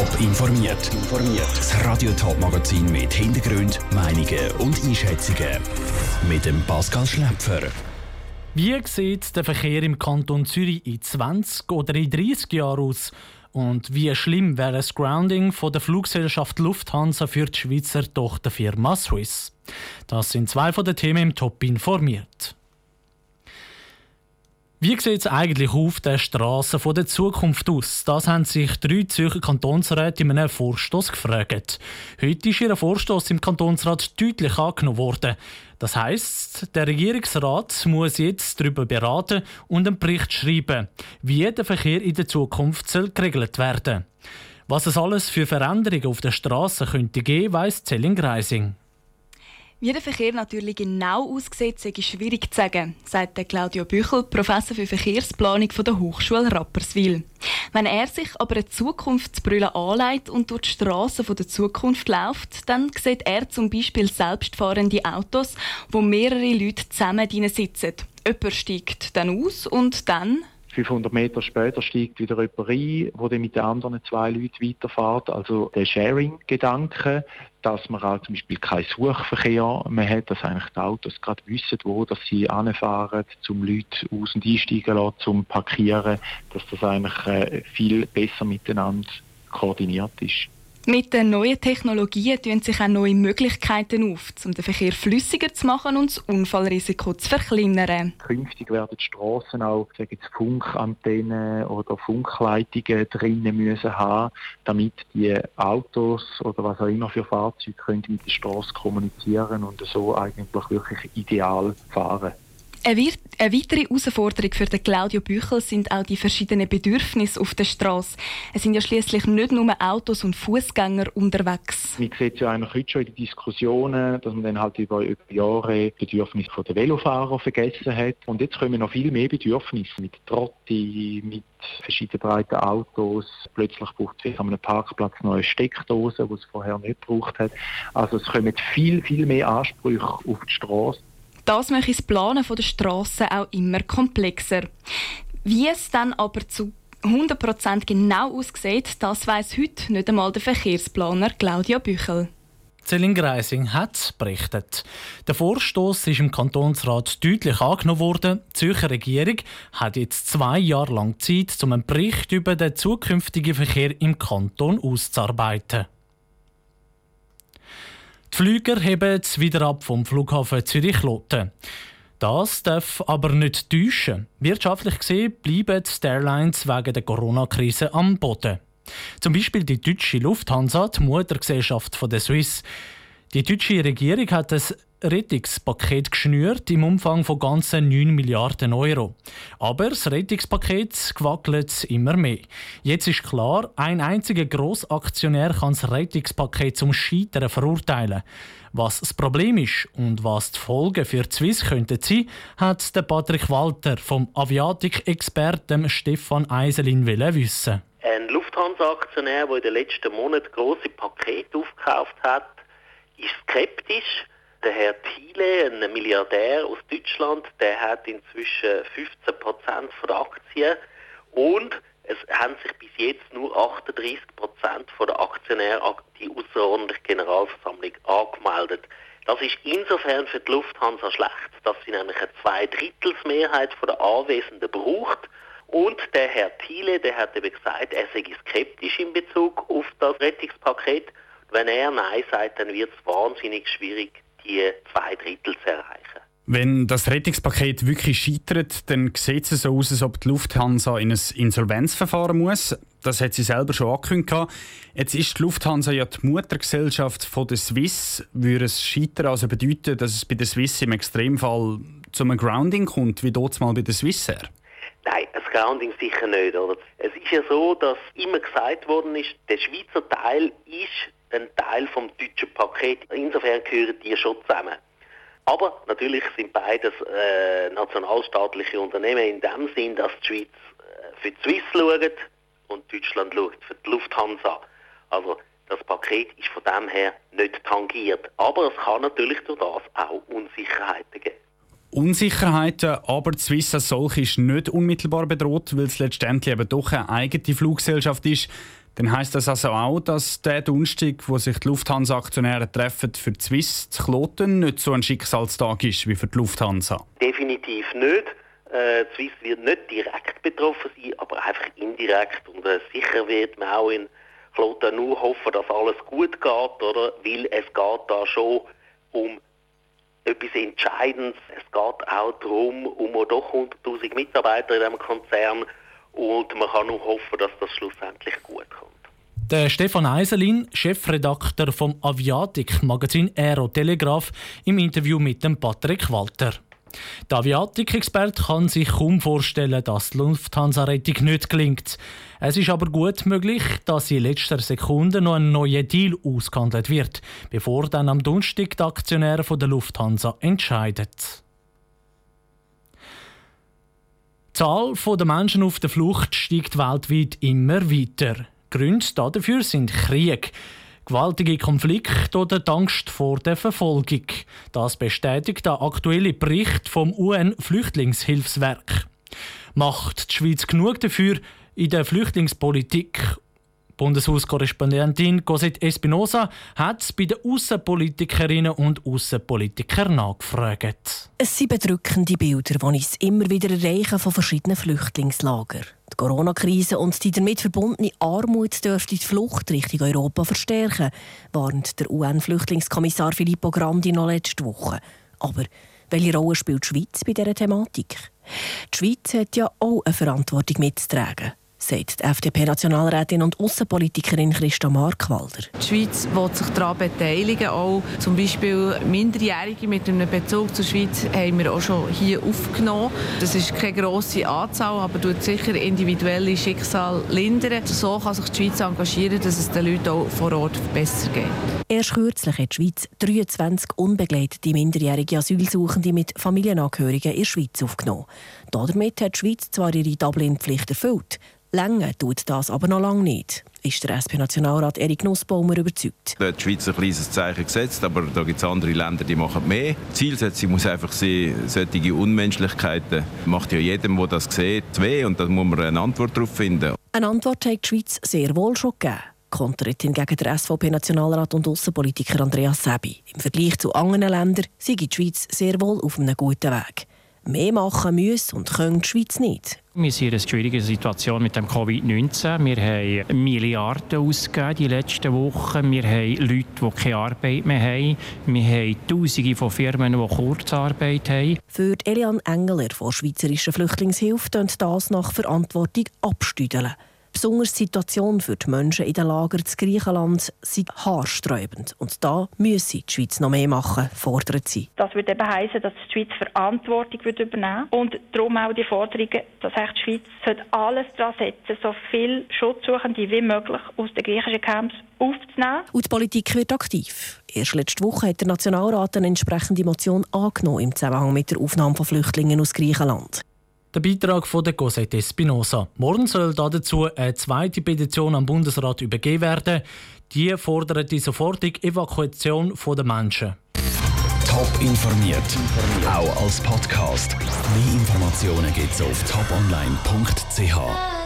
Top informiert. Das Radio Top Magazin mit Hintergrund, Meinungen und Einschätzungen mit dem Pascal Schläpfer. Wie sieht der Verkehr im Kanton Zürich in 20 oder in 30 Jahren aus? Und wie schlimm wäre das Grounding von der Fluggesellschaft Lufthansa für die Schweizer Tochterfirma Swiss? Das sind zwei von den Themen im Top informiert. Wie sieht es eigentlich auf der Straße der Zukunft aus? Das haben sich drei Zürcher Kantonsräte in einem Vorstoß gefragt. Heute ist ihr Vorstoß im Kantonsrat deutlich angenommen worden. Das heißt, der Regierungsrat muss jetzt darüber beraten und einen Bericht schreiben, wie der Verkehr in der Zukunft soll geregelt werden. Was es alles für Veränderungen auf der Straße könnte geben, weiss Zelling Reising. Wie der Verkehr natürlich genau aussieht, ist schwierig zu sagen, sagt Claudio Büchel, Professor für Verkehrsplanung der Hochschule Rapperswil. Wenn er sich aber eine Zukunftsbrille anlegt und durch die Straßen der Zukunft läuft, dann sieht er zum Beispiel selbstfahrende Autos, wo mehrere Leute zusammen drin sitzen. Jemand steigt dann aus und dann 500 Meter später steigt wieder jemand rein, der dann mit den anderen zwei Leuten weiterfährt. Also der Sharing-Gedanke, dass man auch zum Beispiel keinen Suchverkehr mehr hat, dass eigentlich die Autos gerade wissen, wo dass sie anfahren, zum Leute aus- und einsteigen lassen, zum Parkieren, dass das eigentlich äh, viel besser miteinander koordiniert ist. Mit den neuen Technologien tun sich auch neue Möglichkeiten auf, um den Verkehr flüssiger zu machen und das Unfallrisiko zu verkleinern. Künftig werden die Straßen auch jetzt Funkantennen oder Funkleitungen drinnen müssen haben, damit die Autos oder was auch immer für Fahrzeuge können mit der Straße kommunizieren und so eigentlich wirklich ideal fahren. Eine weitere Herausforderung für den Claudio Büchel sind auch die verschiedenen Bedürfnisse auf der Straße. Es sind ja schließlich nicht nur Autos und Fußgänger unterwegs. Man sieht ja eigentlich heute schon in den Diskussionen, dass man dann halt über, über Jahre Bedürfnisse der Velofahrer vergessen hat. Und jetzt kommen noch viel mehr Bedürfnisse mit Trotti, mit verschiedenen breiten Autos. Plötzlich braucht es an einem Parkplatz neue Steckdosen, die es vorher nicht gebraucht hat. Also es kommen viel, viel mehr Ansprüche auf die Straße. Das macht das Planen der Strassen auch immer komplexer. Wie es dann aber zu 100% genau aussieht, das weiß heute nicht einmal der Verkehrsplaner Claudia Büchel. Celine Greising hat berichtet. Der Vorstoß ist im Kantonsrat deutlich angenommen worden. Die Zürcher Regierung hat jetzt zwei Jahre lang Zeit, um einen Bericht über den zukünftigen Verkehr im Kanton auszuarbeiten. Die Flüger heben wieder ab vom Flughafen Zürich-Lotte. Das darf aber nicht täuschen. Wirtschaftlich gesehen bleiben die Airlines wegen der Corona-Krise am Boden. Zum Beispiel die deutsche Lufthansa, die Muttergesellschaft der Swiss. Die deutsche Regierung hat ein Rettungspaket geschnürt im Umfang von ganzen 9 Milliarden Euro. Aber das Rettungspaket gewackelt immer mehr. Jetzt ist klar, ein einziger Grossaktionär kann das Rettungspaket zum Scheitern verurteilen. Was das Problem ist und was die Folgen für die Swiss könnten sein, hat der Patrick Walter vom Aviatik-Experten Stefan Eiselin wissen. Ein Lufthansa-Aktionär, der in den letzten Monaten große Pakete aufgekauft hat, ist skeptisch der Herr Thiele, ein Milliardär aus Deutschland, der hat inzwischen 15 Prozent der Aktien und es haben sich bis jetzt nur 38 Prozent der Aktionäre an die außerordentliche Generalversammlung angemeldet. Das ist insofern für die Lufthansa schlecht, dass sie nämlich eine Zweidrittelsmehrheit der Anwesenden braucht. Und der Herr Thiele, der hat eben gesagt, er sei skeptisch in Bezug auf das Rettungspaket. Wenn er Nein sagt, dann wird es wahnsinnig schwierig, die zwei Drittel zu erreichen. Wenn das Rettungspaket wirklich scheitert, dann sieht es so aus, als ob die Lufthansa in ein Insolvenzverfahren muss. Das hat sie selber schon angekündigt. Jetzt ist die Lufthansa ja die Muttergesellschaft von der Swiss. Würde es scheitern also bedeuten, dass es bei der Swiss im Extremfall zu einem Grounding kommt, wie dort mal bei der Swissair? Nein, ein Grounding sicher nicht. Oder? Es ist ja so, dass immer gesagt worden ist, der Schweizer Teil ist ein Teil vom deutschen Paket. Insofern gehören die schon zusammen. Aber natürlich sind beides äh, nationalstaatliche Unternehmen in dem Sinn, dass die Schweiz äh, für die Swiss schaut und Deutschland schaut für die Lufthansa. Also das Paket ist von dem her nicht tangiert. Aber es kann natürlich durch das auch Unsicherheiten geben. Unsicherheiten, aber die Swiss als solche ist nicht unmittelbar bedroht, weil es letztendlich eben doch eine eigene Fluggesellschaft ist. Dann heisst das also auch, dass der Donnerstag, wo sich die Lufthansa-Aktionäre treffen, für die Swiss zu Kloten nicht so ein Schicksalstag ist wie für die Lufthansa. Definitiv nicht. Äh, die Swiss wird nicht direkt betroffen sein, aber einfach indirekt. Und äh, sicher wird man auch in Kloten nur hoffen, dass alles gut geht, oder? Weil es geht da schon um etwas Entscheidendes. Es geht auch darum, um doch 100'000 Mitarbeiter in diesem Konzern und man kann nur hoffen, dass das schlussendlich gut kommt. Der Stefan Eiselin, Chefredakteur vom Aviatik-Magazin Aero Telegraph, im Interview mit dem Patrick Walter. Der Aviatik-Experte kann sich kaum vorstellen, dass die Lufthansa-Rettung nicht gelingt. Es ist aber gut möglich, dass in letzter Sekunde noch ein neuer Deal ausgehandelt wird, bevor dann am Donnerstag die Aktionäre der Lufthansa entscheiden. Die Zahl der Menschen auf der Flucht steigt weltweit immer weiter. Gründe dafür sind Krieg, gewaltige Konflikte oder die Angst vor der Verfolgung. Das bestätigt der aktuelle Bericht vom UN-Flüchtlingshilfswerk. Macht die Schweiz genug dafür in der Flüchtlingspolitik Bundeshauskorrespondentin Cosette Espinosa hat bei den Außenpolitikerinnen und Außenpolitikern nachgefragt. Es sind bedrückende Bilder, die uns immer wieder erreichen von verschiedenen Flüchtlingslagern. Die Corona-Krise und die damit verbundene Armut dürfte die Flucht Richtung Europa verstärken, warnt der UN-Flüchtlingskommissar Filippo Grandi noch letzte Woche. Aber welche Rolle spielt die Schweiz bei dieser Thematik? Die Schweiz hat ja auch eine Verantwortung mitzutragen sagt die FDP-Nationalrätin und Außenpolitikerin Christa Markwalder. Die Schweiz will sich daran beteiligen. Auch zum Beispiel Minderjährige mit einem Bezug zur Schweiz haben wir auch schon hier aufgenommen. Das ist keine grosse Anzahl, aber tut sicher individuelle Schicksale lindern. So kann sich die Schweiz engagieren, dass es den Leuten auch vor Ort besser geht. Erst kürzlich hat die Schweiz 23 unbegleitete minderjährige Asylsuchende mit Familienangehörigen in der Schweiz aufgenommen. Damit hat die Schweiz zwar ihre Dublin-Pflicht erfüllt, Länger tut das aber noch lange nicht, ist der SP-Nationalrat Erik Nussbaumer überzeugt. Da hat die Schweiz ein kleines Zeichen gesetzt, aber da gibt es andere Länder, die machen mehr. Die Zielsetzung muss einfach sein, solche Unmenschlichkeiten macht ja jedem, der das sieht, weh und da muss man eine Antwort darauf finden. Eine Antwort hat die Schweiz sehr wohl schon gegeben kontert hingegen der SVP-Nationalrat und Außenpolitiker Andreas Sebi. Im Vergleich zu anderen Ländern sei die Schweiz sehr wohl auf einem guten Weg. Mehr machen müssen und können die Schweiz nicht. Wir sind in einer schwierigen Situation mit dem Covid-19. Wir haben Milliarden ausgegeben die letzten Wochen. Wir haben Leute, die keine Arbeit mehr haben. Wir haben Tausende von Firmen, die Kurzarbeit haben. Für Elian Engeler von Schweizerischer Flüchtlingshilfe das nach Verantwortung abstüdeln. Besonders die Situation für die Menschen in den Lagern zu Griechenland sei haarsträubend. Und da müsse die Schweiz noch mehr machen, fordert sie. Das würde eben heissen, dass die Schweiz Verantwortung übernehmen Und darum auch die Forderungen, dass die Schweiz alles daran setzen so viele Schutzsuchende wie möglich aus den griechischen Camps aufzunehmen. Und die Politik wird aktiv. Erst letzte Woche hat der Nationalrat eine entsprechende Motion angenommen im Zusammenhang mit der Aufnahme von Flüchtlingen aus Griechenland. Der Beitrag von der Cosette Espinosa. Morgen soll dazu eine zweite Petition am Bundesrat übergeben werden. Die fordert die sofortige Evakuation der Menschen. Top informiert, auch als Podcast. Mehr Informationen gibt es auf toponline.ch.